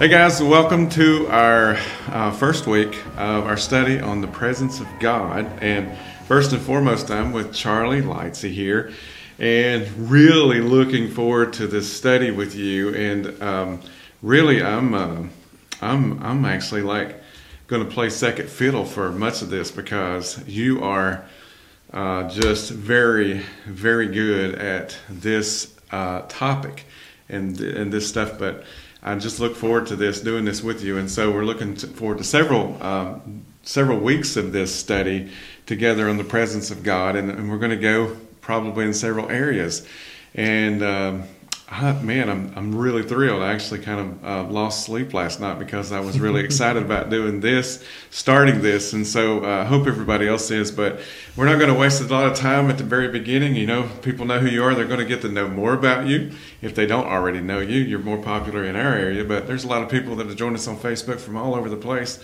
Hey guys, welcome to our uh, first week of our study on the presence of God. And first and foremost, I'm with Charlie Lightsey here, and really looking forward to this study with you. And um, really, I'm uh, I'm I'm actually like going to play second fiddle for much of this because you are uh, just very very good at this uh, topic and and this stuff, but I just look forward to this, doing this with you. And so we're looking to, forward to several um, several weeks of this study together on the presence of God, and, and we're going to go probably in several areas. And um, Man, I'm I'm really thrilled. I actually kind of uh, lost sleep last night because I was really excited about doing this, starting this, and so I uh, hope everybody else is. But we're not going to waste a lot of time at the very beginning. You know, people know who you are; they're going to get to know more about you if they don't already know you. You're more popular in our area, but there's a lot of people that have joined us on Facebook from all over the place.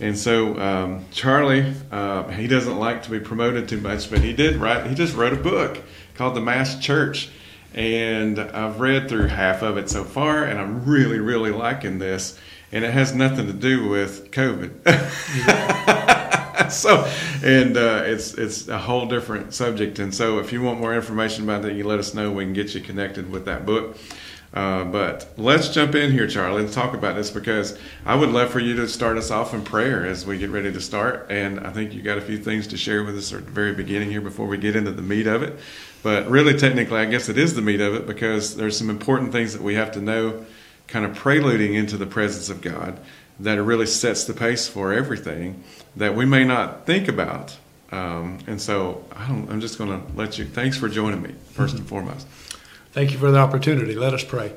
And so um, Charlie, uh, he doesn't like to be promoted too much, but he did write. He just wrote a book called The Mass Church and I've read through half of it so far, and I'm really, really liking this. And it has nothing to do with COVID. so, and uh, it's it's a whole different subject. And so, if you want more information about that, you let us know. We can get you connected with that book. Uh, but let's jump in here, Charlie, and talk about this because I would love for you to start us off in prayer as we get ready to start. And I think you got a few things to share with us at the very beginning here before we get into the meat of it. But really, technically, I guess it is the meat of it because there's some important things that we have to know, kind of preluding into the presence of God, that it really sets the pace for everything that we may not think about. Um, and so I am just going to let you. Thanks for joining me, 1st mm-hmm. and foremost. Thank you for the opportunity. Let us pray.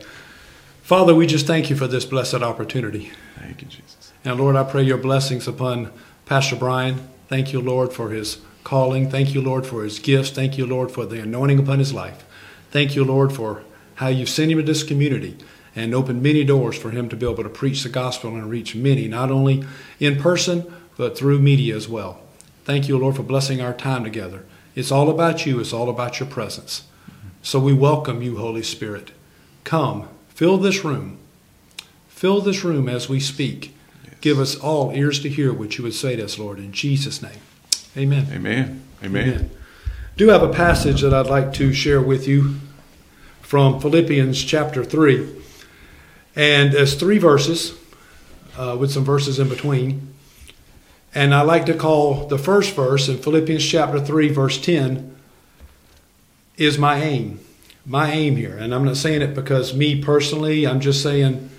Father, we just thank you for this blessed opportunity. Thank you, Jesus. And Lord, I pray your blessings upon Pastor Brian. Thank you, Lord, for his calling. Thank you, Lord, for his gifts. Thank you, Lord, for the anointing upon his life. Thank you, Lord, for how you've sent him to this community and opened many doors for him to be able to preach the gospel and reach many, not only in person, but through media as well. Thank you, Lord, for blessing our time together. It's all about you, it's all about your presence. So we welcome you, Holy Spirit. Come, fill this room. Fill this room as we speak. Yes. Give us all ears to hear what you would say to us, Lord, in Jesus' name. Amen. Amen. Amen. Amen. Do have a passage that I'd like to share with you from Philippians chapter 3. And there's three verses uh, with some verses in between. And I like to call the first verse in Philippians chapter 3, verse 10, is my aim. My aim here. And I'm not saying it because me personally, I'm just saying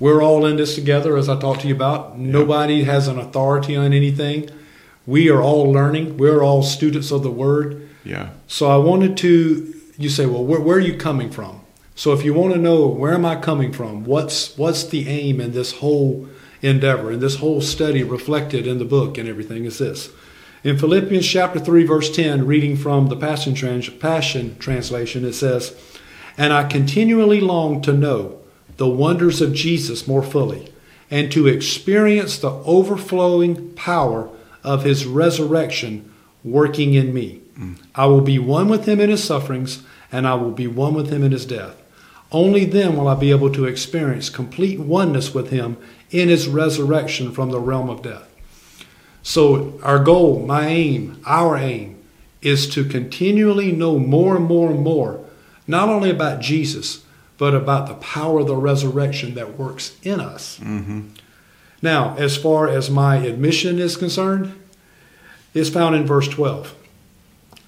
we're all in this together, as I talked to you about. Nobody has an authority on anything we are all learning. We're all students of the Word. Yeah. So I wanted to. You say, well, where, where are you coming from? So if you want to know where am I coming from, what's what's the aim in this whole endeavor and this whole study reflected in the book and everything is this. In Philippians chapter 3 verse 10 reading from the Passion, trans, Passion translation it says, "And I continually long to know the wonders of Jesus more fully and to experience the overflowing power of his resurrection working in me. Mm. I will be one with him in his sufferings, and I will be one with him in his death. Only then will I be able to experience complete oneness with him in his resurrection from the realm of death. So, our goal, my aim, our aim, is to continually know more and more and more, not only about Jesus, but about the power of the resurrection that works in us. Mm-hmm. Now, as far as my admission is concerned, is found in verse 12.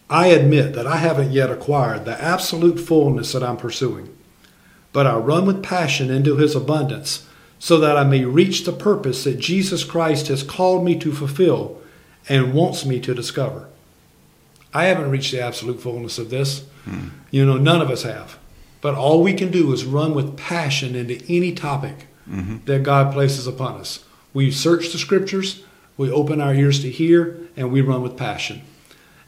I admit that I haven't yet acquired the absolute fullness that I'm pursuing, but I run with passion into his abundance so that I may reach the purpose that Jesus Christ has called me to fulfill and wants me to discover. I haven't reached the absolute fullness of this. Hmm. You know, none of us have. But all we can do is run with passion into any topic mm-hmm. that God places upon us. We search the scriptures, we open our ears to hear, and we run with passion.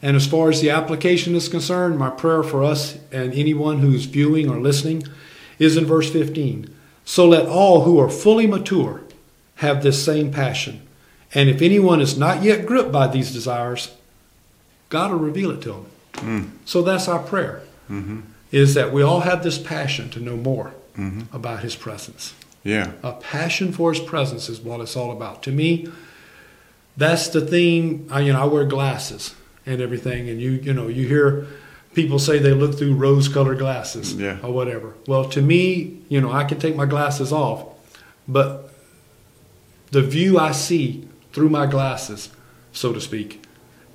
And as far as the application is concerned, my prayer for us and anyone who's viewing or listening is in verse 15. So let all who are fully mature have this same passion. And if anyone is not yet gripped by these desires, God will reveal it to them. Mm. So that's our prayer, mm-hmm. is that we all have this passion to know more mm-hmm. about His presence. Yeah. A passion for His presence is what it's all about. To me, that's the theme. I, you know, I wear glasses and everything, and you, you know, you hear people say they look through rose-colored glasses Yeah. or whatever. Well, to me, you know, I can take my glasses off, but the view I see through my glasses, so to speak,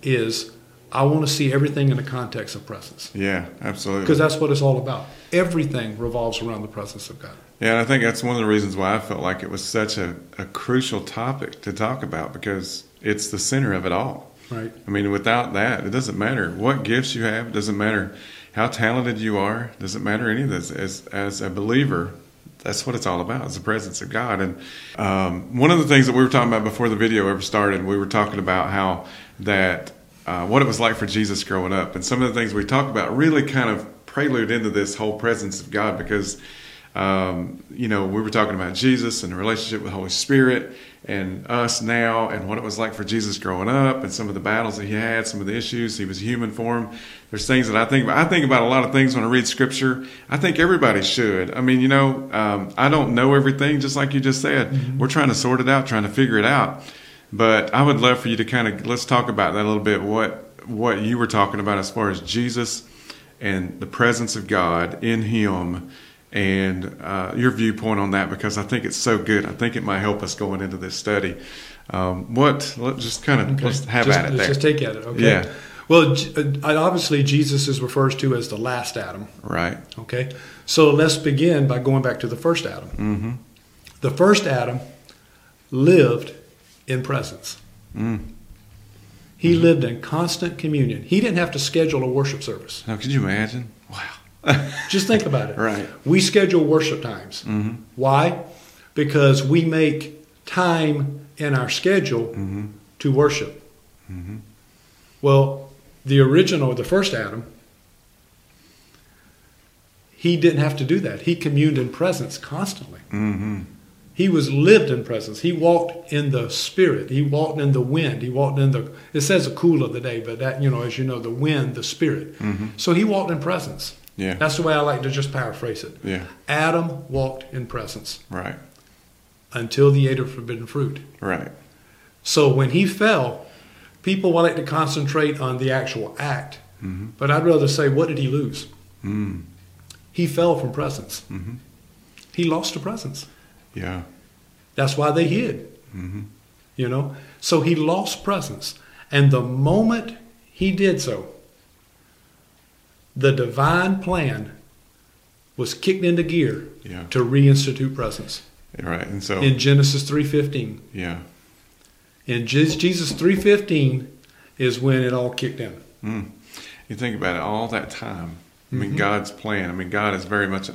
is I want to see everything in the context of presence Yeah, absolutely. because that's what it's all about. Everything revolves around the presence of God. Yeah, and I think that's one of the reasons why I felt like it was such a, a crucial topic to talk about because it's the center of it all. Right. I mean, without that, it doesn't matter what gifts you have. It doesn't matter how talented you are. It doesn't matter any of this. As as a believer, that's what it's all about. Is the presence of God. And um, one of the things that we were talking about before the video ever started, we were talking about how that uh, what it was like for Jesus growing up, and some of the things we talked about really kind of prelude into this whole presence of God because um, you know, we were talking about Jesus and the relationship with the Holy Spirit and us now and what it was like for Jesus growing up and some of the battles that he had, some of the issues. He was human form. There's things that I think about. I think about a lot of things when I read scripture. I think everybody should. I mean, you know, um, I don't know everything, just like you just said. We're trying to sort it out, trying to figure it out. But I would love for you to kind of let's talk about that a little bit. What what you were talking about as far as Jesus and the presence of God in Him and uh, your viewpoint on that because I think it's so good. I think it might help us going into this study. Um, what? Let's just kind of Okay. let's have just, at it let's there. just take at it. Okay. Yeah. Well, uh, obviously Jesus is referred to as the last Adam. right. Okay. So let's begin by going back to the first Adam. Mm-hmm. The first Adam lived in presence. Mm. He lived in constant communion. He didn't have to schedule a worship service. Now, could you imagine? Wow. Just think about it. Right. We schedule worship times. Mm-hmm. Why? Because we make time in our schedule Mm-hmm. to worship. Mm-hmm. Well, the original, the first Adam, he didn't have to do that. He communed in presence constantly. Mm-hmm. He was lived in presence. He walked in the spirit. He walked in the wind. He walked in the. It says the cool of the day, but that you know, as you know, the wind, the spirit. Mm-hmm. So he walked in presence. Yeah. That's the way I like to just paraphrase it. Yeah. Adam walked in presence Right. until he ate of forbidden fruit. Right. So when he fell, people like to concentrate on the actual act, Mm-hmm. but I'd rather say, what did he lose? Mm. He fell from presence. Mm-hmm. He lost the presence. Yeah. That's why they hid. Mm-hmm. You know? So he lost presence. And the moment he did so, the divine plan was kicked into gear Yeah. to reinstitute presence. Right. And so. In Genesis 3:15. yeah. In Jesus 3:15 is when it all kicked in. Mm. You think about it, all that time. I mean, Mhm. God's plan. I mean, God is very much. A,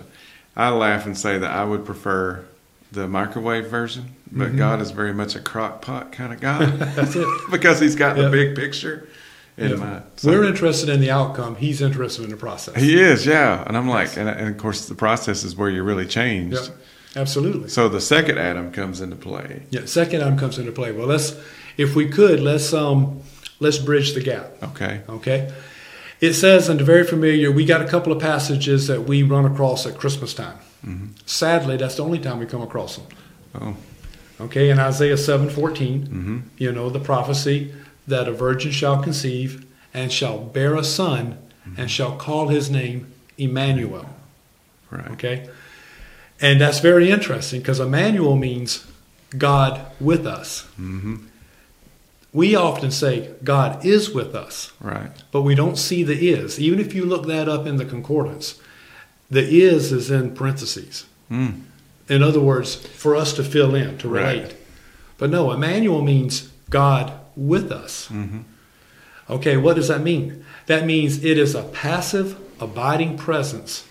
I laugh and say that I would prefer the microwave version, but Mhm. God is very much a crock pot kind of God That's it. because He's got the big picture in mind. So- We're interested in the outcome. He's interested in the process. he is, yeah. And I'm like, and, and of course, the process is where you're really changed. Yep. Absolutely. So the second Adam comes into play. Yeah. Second Adam comes into play. Well, let's, if we could, let's um, let's bridge the gap. Okay. Okay. It says, and the very familiar, we got a couple of passages that we run across at Christmas time. hmm Sadly, that's the only time we come across them. Oh. Okay, in Isaiah 7:14, hmm you know, the prophecy that a virgin shall conceive and shall bear a son and shall call his name Emmanuel. Right. Okay? And that's very interesting because Emmanuel means God with us. hmm We often say God is with us, Right. but we don't see the is. Even if you look that up in the concordance, the is is in parentheses. Mm. In other words, for us to fill in, to relate. Right. But no, Emmanuel means God with us. hmm Okay, what does that mean? That means it is a passive, abiding presence,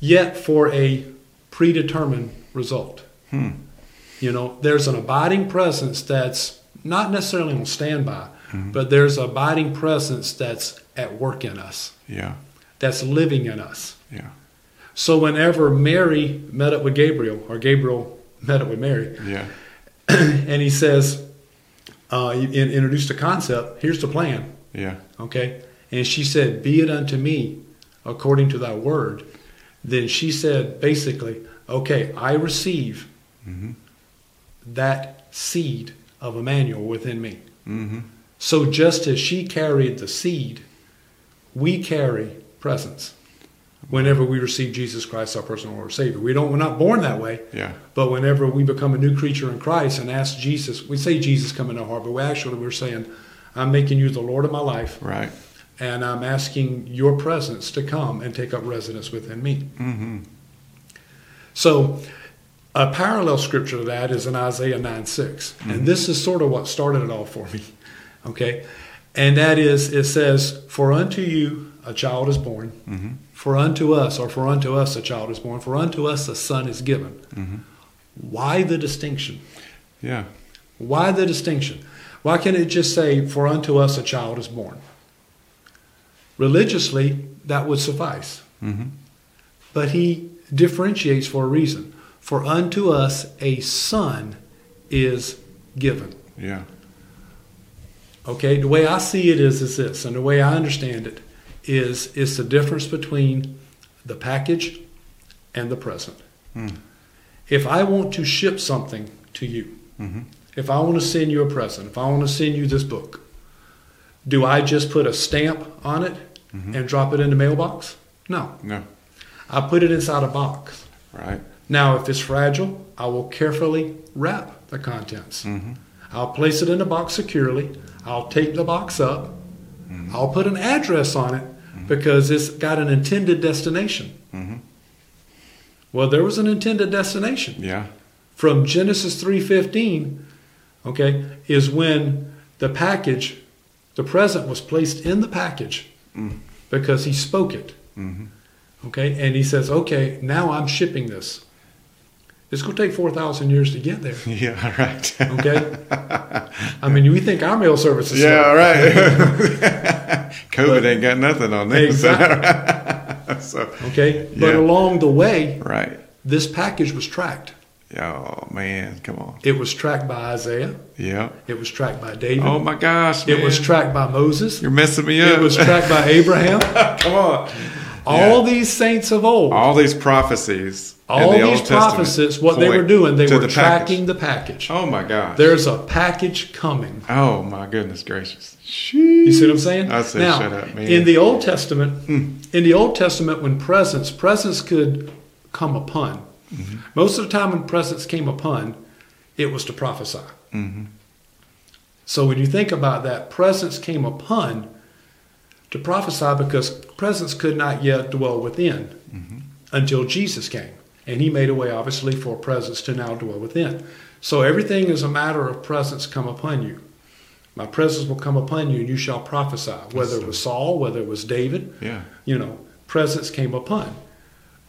yet for a predetermined result. Hmm. You know, there's an abiding presence that's not necessarily on standby, Mhm. but there's an abiding presence that's at work in us, Yeah. that's living in us. Yeah. So whenever Mary met up with Gabriel, or Gabriel met up with Mary, Yeah. and he says, uh, in- introduced a concept, here's the plan. Yeah. Okay? And she said, Be it unto me according to thy word. Then she said, basically, okay, I receive Mm-hmm. that seed of Emmanuel within me. Mm-hmm. So just as she carried the seed, we carry presence whenever we receive Jesus Christ, our personal Lord and Savior. We don't, we're not born that way, Yeah. but whenever we become a new creature in Christ and ask Jesus, we say Jesus come into our heart, but we actually we're saying, I'm making you the Lord of my life, Right. and I'm asking your presence to come and take up residence within me. Mm-hmm. So, a parallel scripture to that is in Isaiah 9 6. And this is sort of what started it all for me. Okay? And that is, it says, For unto you a child is born, Mm-hmm. For unto us, or for unto us a child is born, for unto us a son is given. Mm-hmm. Why the distinction? Yeah. Why the distinction? Why can't it just say, For unto us a child is born? Religiously, that would suffice. Mm-hmm. But he differentiates for a reason. For unto us a son is given. Yeah. Okay, the way I see it is, is this, and the way I understand it is is the difference between the package and the present. Mm. If I want to ship something to you, Mm-hmm. if I want to send you a present, if I want to send you this book, do I just put a stamp on it Mhm. and drop it in the mailbox? No. No. I put it inside a box. Right. Now, if it's fragile, I will carefully wrap the contents. Mm-hmm. I'll place it in a box securely. I'll tape the box up. I'll put an address on it because it's got an intended destination. Mm-hmm. Well, there was an intended destination. Yeah. From Genesis 3:15, okay, is when the package, the present was placed in the package Mm. because he spoke it. Mm-hmm. Okay, and he says, "Okay, now I'm shipping this. It's going to take 4,000 years to get there." Yeah. Right. Okay. I mean, we think our mail service is Yeah. slow. Right. COVID But- ain't got nothing on this. so. Okay. But along the way, Right. this package was tracked. Oh man, come on. It was tracked by Isaiah. Yeah. It was tracked by David. Oh my gosh, it was tracked by Moses. You're messing me up. It was tracked by Abraham. come on. All these saints of old, All these prophecies. In the these Old prophecies, what they were doing, they were the tracking the package. Oh my God! There's a package coming. Oh my goodness gracious. You see what I'm saying? I now, shut up, man. in the Old Testament, in the Old Testament, when presence, presence could come upon. Mm-hmm. Most of the time, when presence came upon, it was to prophesy. Mhm. So when you think about that, presence came upon to prophesy because presence could not yet dwell within Mm-hmm. until Jesus came. And he made a way, obviously, for presence to now dwell within. So everything is a matter of presence come upon you. My presence will come upon you, and you shall prophesy. Whether it was Saul, whether it was David, Yeah. you know, presence came upon.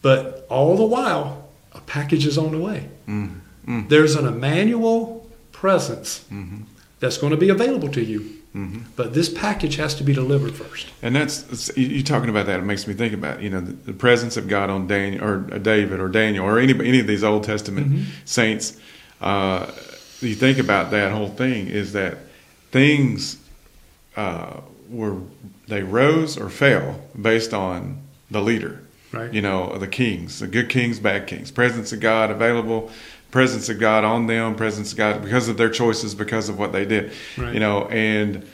But all the while, a package is on the way. Mm. Mm. There's an Emmanuel presence Mhm. that's going to be available to you. Mhm. But this package has to be delivered first. And that's you you talking about that. It makes me think about you know the, the presence of God on Daniel or uh, David or Daniel or any any of these Old Testament Mm-hmm. saints. Uh, you think about that whole thing is that things uh, were they rose or fell based on the leader. Right. You know the kings, the good kings, bad kings. Presence of God available. Presence of God on them. Presence of God because of their choices, because of what they did. Right. You know, and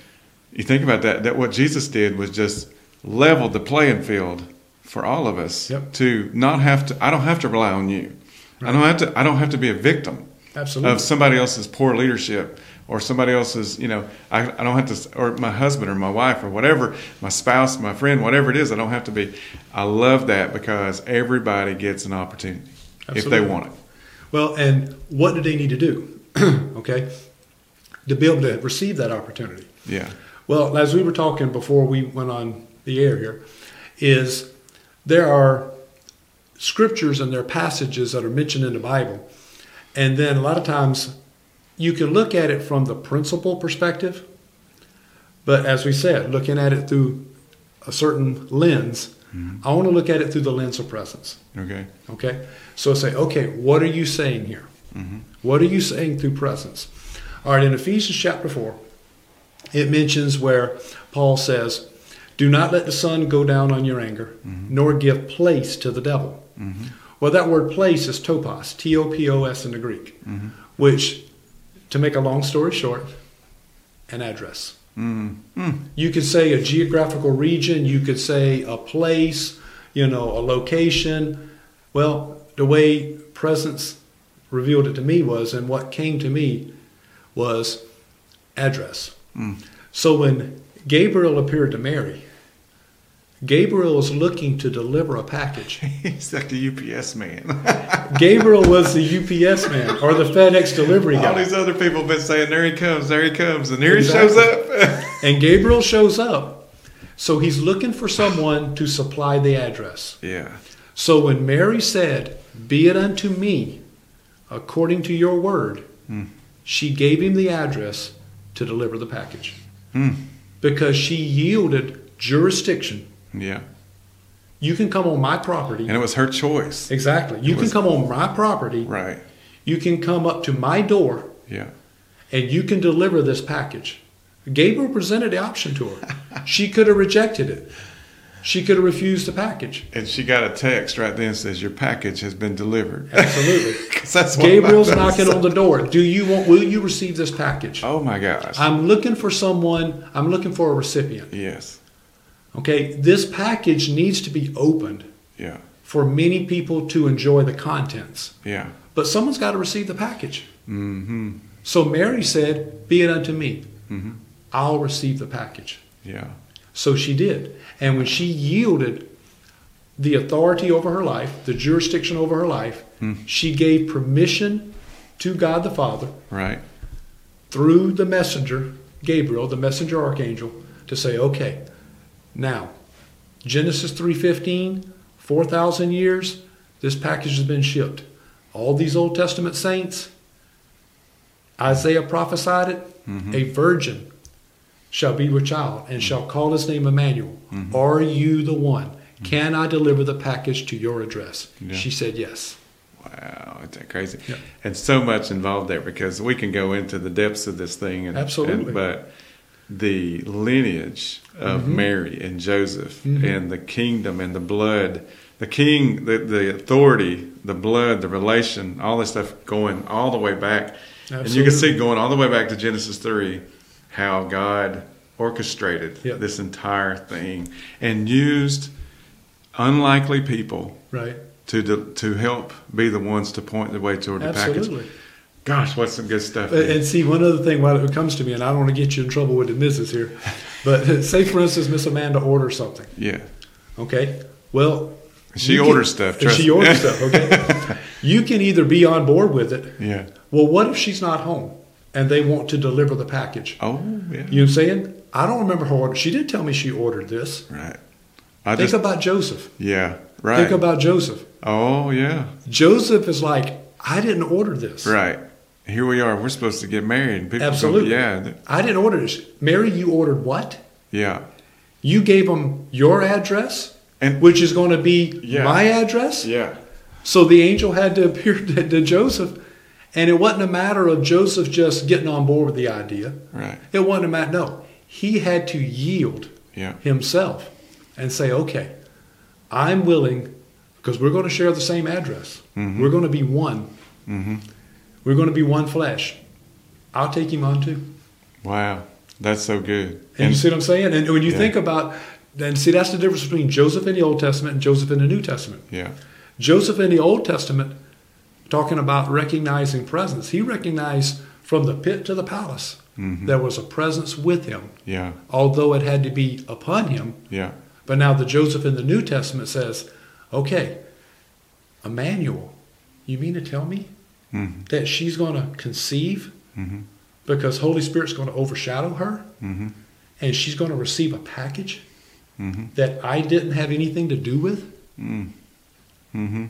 you think about that that what jesus did was just leveled the playing field for all of us Yep. to not have to i don't have to rely on you i don't have to i don't have to be a victim Absolutely. of somebody else's poor leadership or somebody else's you know I, I don't have to or my husband or my wife or whatever my spouse my friend whatever it is i don't have to be. I love that because everybody gets an opportunity if they want it. Well, and what do they need to do? okay, to be able to receive that opportunity. yeah. Well, as we were talking before we went on the air here, is there are scriptures and there are passages that are mentioned in the Bible, and then a lot of times you can look at it from the principal perspective, but as we said, looking at it through a certain lens, mm-hmm. I want to look at it through the lens of presence. okay Okay? So say, okay, what are you saying here? Mm-hmm. What are you saying through presence? All right, in Ephesians chapter 4, it mentions where Paul says, Do not let the sun go down on your anger, mm-hmm. nor give place to the devil. Well, that word place is topos, T O P O S in the Greek, which, to make a long story short, an address. Mm. Mm. You could say a geographical region, you could say a place, you know, a location. Well, the way presence revealed it to me was, and what came to me was address. Mm. So when Gabriel appeared to Mary, Gabriel was looking to deliver a package. He's like the UPS man. Gabriel was the UPS man or the FedEx delivery guy. All these other people have been saying, "There he comes, there he comes," and here Exactly. he shows up. And Gabriel shows up. So he's looking for someone to supply the address. yeah. So when Mary said, Be it unto me according to your word, Hmm. she gave him the address to deliver the package Mm. because she yielded jurisdiction. Yeah. You can come on my property. And it was her choice. Exactly. You It can was- come on my property. Right. You can come up to my door Yeah. and you can deliver this package. Gabriel presented the option to her. she could have rejected it. She could have refused the package. And she got a text right then says, Your package has been delivered. Absolutely. that's Gabriel's knocking on the door. Do you want will you receive this package? Oh my gosh. I'm looking for someone, I'm looking for a recipient. yes. Okay, this package needs to be opened Yeah. for many people to enjoy the contents. Yeah. But someone's got to receive the package. Mm-hmm. So Mary said, Be it unto me. Mm-hmm. I'll receive the package. Yeah. So she did. And when she yielded the authority over her life, the jurisdiction over her life, Hmm. she gave permission to God the Father Right. through the messenger, Gabriel, the messenger archangel, to say, okay, now, Genesis 3.15, 4,000 years, this package has been shipped. All these Old Testament saints, Isaiah prophesied it, Mhm. a virgin shall be with child and shall call his name Emmanuel. Are you the one? Can I deliver the package to your address? Yeah. She said yes. Wow, isn't that crazy? Yeah. And so much involved there because we can go into the depths of this thing. And, Absolutely. and- but the lineage of Mhm. Mary and Joseph Mhm. and the kingdom and the blood, the king, the, the authority, the blood, the relation, all this stuff going all the way back. And you can see going all the way back to Genesis 3 how God orchestrated Yeah. this entire thing and used unlikely people Right. to to help be the ones to point the way toward the package. Gosh, what's some good stuff? And see, one other thing while it comes to me, and I don't want to get you in trouble with the missus here, but say, for instance, Miss Amanda orders something. yeah, Okay. Well, she you can- orders stuff. Trust she orders stuff. Okay. you can either be on board with it. yeah. Well, what if she's not home and they want to deliver the package? Oh, yeah. You know what I'm saying? I don't remember her order. She didn't tell me she ordered this. right. I Think just about Joseph. yeah. Right. Think about Joseph. oh yeah. Joseph is like, I didn't order this. Right. Here we are. We're supposed to get married. People Absolutely. yeah. I didn't order this. Mary, you ordered what? Yeah. You gave them your address, And which is going to be Yeah. my address. yeah. So the angel had to appear to, to Joseph, and it wasn't a matter of Joseph just getting on board with the idea. Right. It wasn't a matter. No, he had to yield Yeah. himself and say, "Okay, I'm willing, because we're going to share the same address. Mhm. We're going to be one. Mm-hmm. We're going to be one flesh. I'll take him on too." Wow. That's so good. And, you see what I'm saying? And when you Yeah. think about, and see, that's the difference between Joseph in the Old Testament and Joseph in the New Testament. yeah. Joseph in the Old Testament, talking about recognizing presence, he recognized from the pit to the palace Mhm. there was a presence with him, Yeah. although it had to be upon him. Yeah. But now the Joseph in the New Testament says, okay, Emmanuel, you mean to tell me Mm-hmm. that she's going to conceive Mm-hmm. because Holy Spirit's going to overshadow her Mm-hmm. and she's going to receive a package that I didn't have anything to do with? Mm-hmm.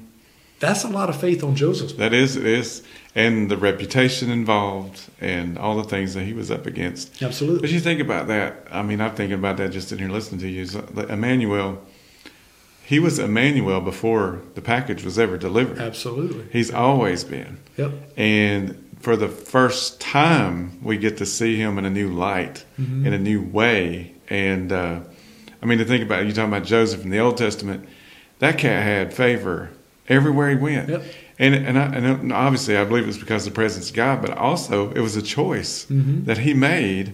That's a lot of faith on Joseph's part. That is, it is, and the reputation involved, and all the things that he was up against. Absolutely. But you think about that. I mean, I'm thinking about that just sitting here listening to you. So, Emmanuel, he was Emmanuel before the package was ever delivered. Absolutely. He's always been, Yep. and for the first time, we get to see him in a new light, Mhm. in a new way. And uh, I mean, to think about it, you talking about Joseph in the Old Testament. That cat had favor everywhere he went. Yep. And and, I, and obviously, I believe it's because of the presence of God, but also it was a choice Mhm. that he made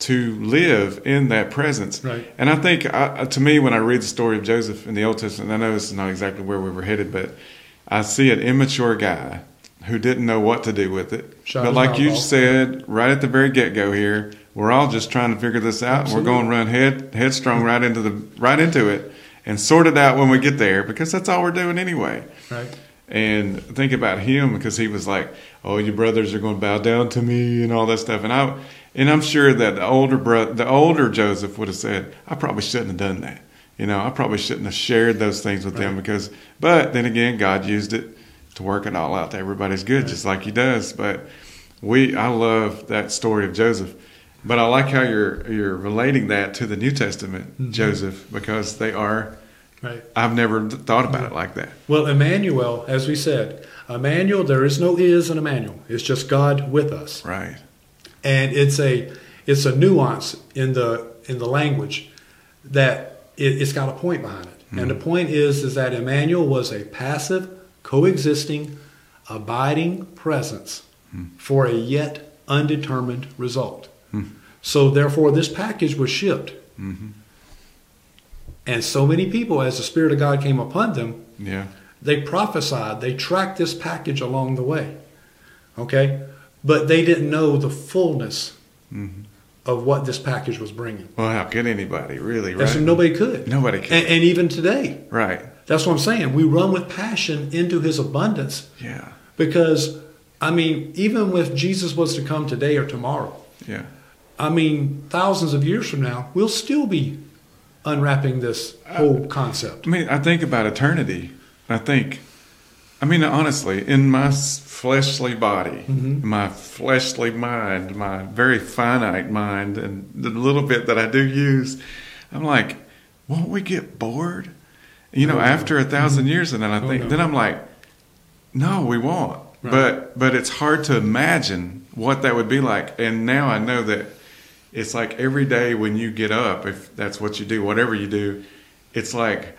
to live in that presence. Right. And I think, I, to me, when I read the story of Joseph in the Old Testament, I know this is not exactly where we were headed, but I see an immature guy who didn't know what to do with it. Shot but like you off. said right at the very get go here, we're all just trying to figure this out. and We're going to run head headstrong right into the right into it and sort it out when we get there because that's all we're doing anyway. Right. And think about him because he was like, "Oh, your brothers are going to bow down to me and all that stuff." And I and I'm sure that the older brother, the older Joseph would have said, "I probably shouldn't have done that." You know, I probably shouldn't have shared those things with them because. But then again, God used it to work it all out to everybody's good, just like He does. But we, I love that story of Joseph. But I like how you're you're relating that to the New Testament Mhm. Joseph because they are. Right. I've never thought about it mm-hmm. like that. Well, Emmanuel, as we said, Emmanuel, there is no is in Emmanuel. It's just God with us. Right. and it's a it's a nuance in the in the language that it, it's got a point behind it and the mm-hmm. point is is that emmanuel was a passive coexisting abiding presence hmm. for a yet undetermined result hmm. so therefore this package was shipped mm-hmm. And so many people as the spirit of god came upon them Yeah. they prophesied, they tracked this package along the way. Okay? But they didn't know the fullness Mhm. of what this package was bringing. Well, how could anybody really? Right. nobody could. Nobody could. And, and even today, right. that's what I'm saying. We run with passion into his abundance Yeah. because, I mean, even if Jesus was to come today or tomorrow, Yeah. I mean, thousands of years from now, we'll still be unwrapping this whole concept. I mean, I think about eternity. I think, I mean, honestly, in my fleshly body, Mhm. my fleshly mind, my very finite mind, and the little bit that I do use, I'm like, won't we get bored? You know, Oh, after a 1000 years, and then I Oh, think, no. then I'm like, no, we won't. Right. But but it's hard to imagine what that would be like. And now I know that it's like every day when you get up, if that's what you do, whatever you do, it's like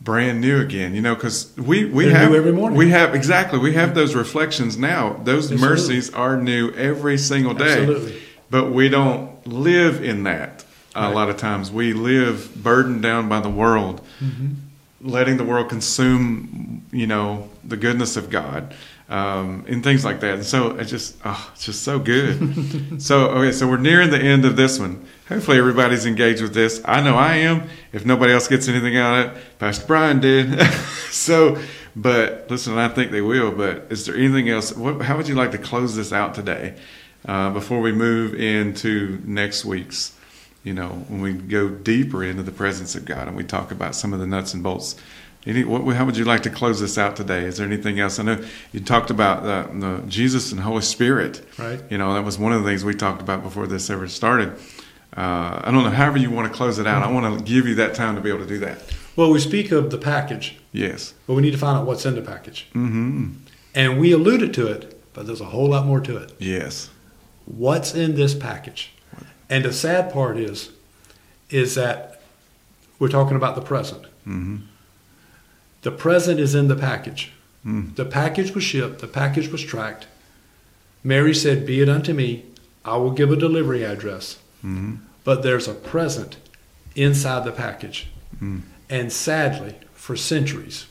brand new again. You know, because we we They're have new every morning. we have exactly we have those reflections now. Those Absolutely. mercies are new every single day. Absolutely. But we don't live in that. A Right. lot of times we live burdened down by the world mm-hmm. letting the world consume, you know, the goodness of God, um, and things like that. And so it just, oh, it's just so good. so okay, so we're nearing the end of this one. Hopefully everybody's engaged with this. I know I am. If nobody else gets anything out of it, Pastor Brian did. so, but listen, I think they will. But is there anything else? What, how would you like to close this out today uh, before we move into next week's? You know, when we go deeper into the presence of God and we talk about some of the nuts and bolts. Any, what, how would you like to close this out today? Is there anything else? I know you talked about the, the Jesus and Holy Spirit. Right. You know, that was one of the things we talked about before this ever started. Uh, I don't know, however you want to close it out. I want to give you that time to be able to do that. Well, we speak of the package, Yes. but we need to find out what's in the package. Mm-hmm. And we alluded to it, but there's a whole lot more to it. Yes. What's in this package? And the sad part is, is that we're talking about the present. Mm-hmm. The present is in the package. Mm. The package was shipped, the package was tracked. Mary said, Be it unto me, I will give a delivery address. Mm-hmm. But there's a present inside the package. Mm. And sadly, for centuries,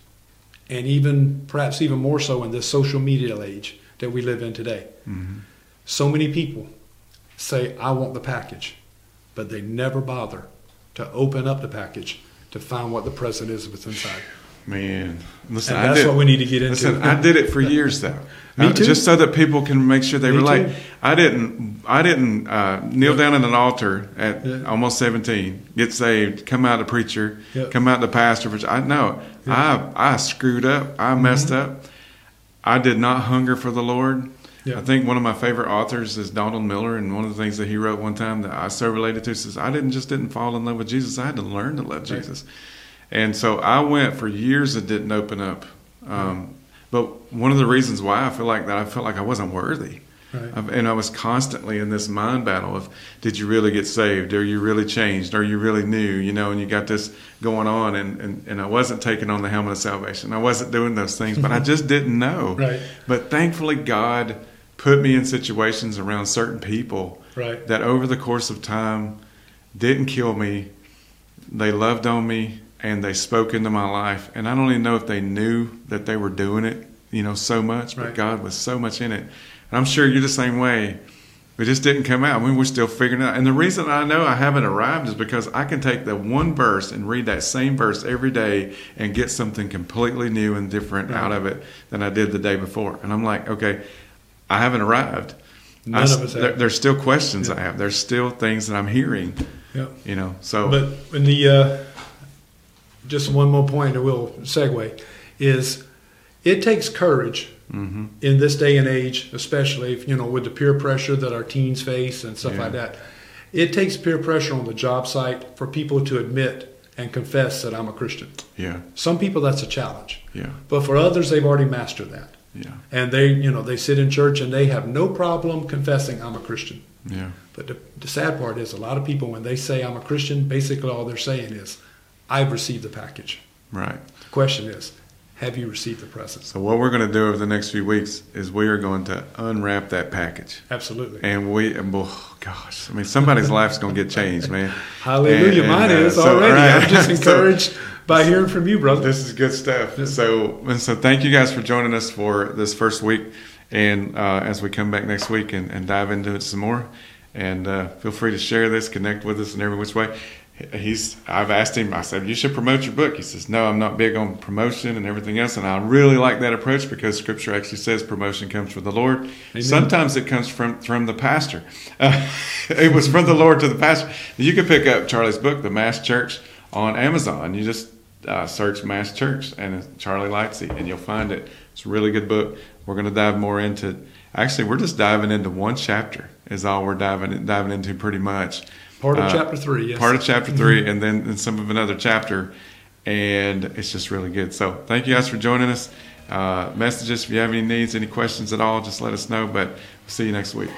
and even perhaps even more so in this social media age that we live in today, Mm-hmm. so many people say, I want the package, but they never bother to open up the package to find what the present is that's inside. Man, listen, And that's did, what we need to get into. Listen, I did it for years though. Me Uh, too. just so that people can make sure they Me relate. too. I didn't. I didn't uh, kneel down at an altar at Yeah. almost seventeen, get saved, come out a preacher, Yeah. come out the pastor. Which I know I I screwed up. I messed up. I did not hunger for the Lord. Yeah. I think one of my favorite authors is Donald Miller, and one of the things that he wrote one time that I so related to says, "I didn't just didn't fall in love with Jesus. I had to learn to love Right. Jesus." And so I went for years and didn't open up. Um, but one of the reasons why I feel like that, I felt like I wasn't worthy. Right. And I was constantly in this mind battle of, did you really get saved? Are you really changed? Are you really new? You know, and you got this going on, and, and, and I wasn't taking on the helmet of salvation. I wasn't doing those things, but I just didn't know. Right. But thankfully, God put me in situations around certain people Right. that over the course of time didn't kill me. They loved on me and they spoke into my life. And I don't even know if they knew that they were doing it, you know, so much, but Right. God was so much in it. And I'm sure you're the same way. It just didn't come out. I mean, we're still figuring it out. And the reason I know I haven't arrived is because I can take the one verse and read that same verse every day and get something completely new and different Right. out of it than I did the day before. And I'm like, okay, I haven't arrived. None I of us have. there- there's still questions I have. There's still things that I'm hearing, Yeah. you know. So, But in the uh, just one more point, and we'll segue, is it takes courage hmm in this day and age, especially if, you know with the peer pressure that our teens face and stuff Yeah. like that. It takes peer pressure on the job site for people to admit and confess that I'm a Christian. yeah, Some people that's a challenge, yeah, but for others they've already mastered that, yeah, and they you know they sit in church and they have no problem confessing I'm a Christian. yeah, But the, the sad part is, a lot of people, when they say I'm a Christian, basically all they're saying is, I've received the package. right. The question is, have you received the presents? So, what we're going to do over the next few weeks is we are going to unwrap that package. Absolutely. And we, oh, gosh, I mean, somebody's life's going to get changed, man. Hallelujah. And- Mine uh, is so, already. right. I'm just So- encouraged by hearing from you, brother. This is good stuff. So, and so thank you guys for joining us for this first week. And uh, as we come back next week and, and dive into it some more, and uh, feel free to share this, connect with us in every which way. He's. I've asked him. I said, "You should promote your book." He says, "No, I'm not big on promotion and everything else." And I really like that approach because Scripture actually says promotion comes from the Lord. Sometimes it comes from from the pastor. Uh, it was from the Lord to the pastor. You can pick up Charlie's book, The Mass Church, on Amazon. You just uh, search Mass Church and Charlie Lightsey, and you'll find it. It's a really good book. We're going to dive more into. Actually, we're just diving into one chapter. Is all we're diving diving into pretty much. Part of Uh, chapter three, yes. Part of chapter 3 and then and some of another chapter, and it's just really good. So thank you guys for joining us. Uh, messages if you have any needs, any questions at all, just let us know. But we'll see you next week.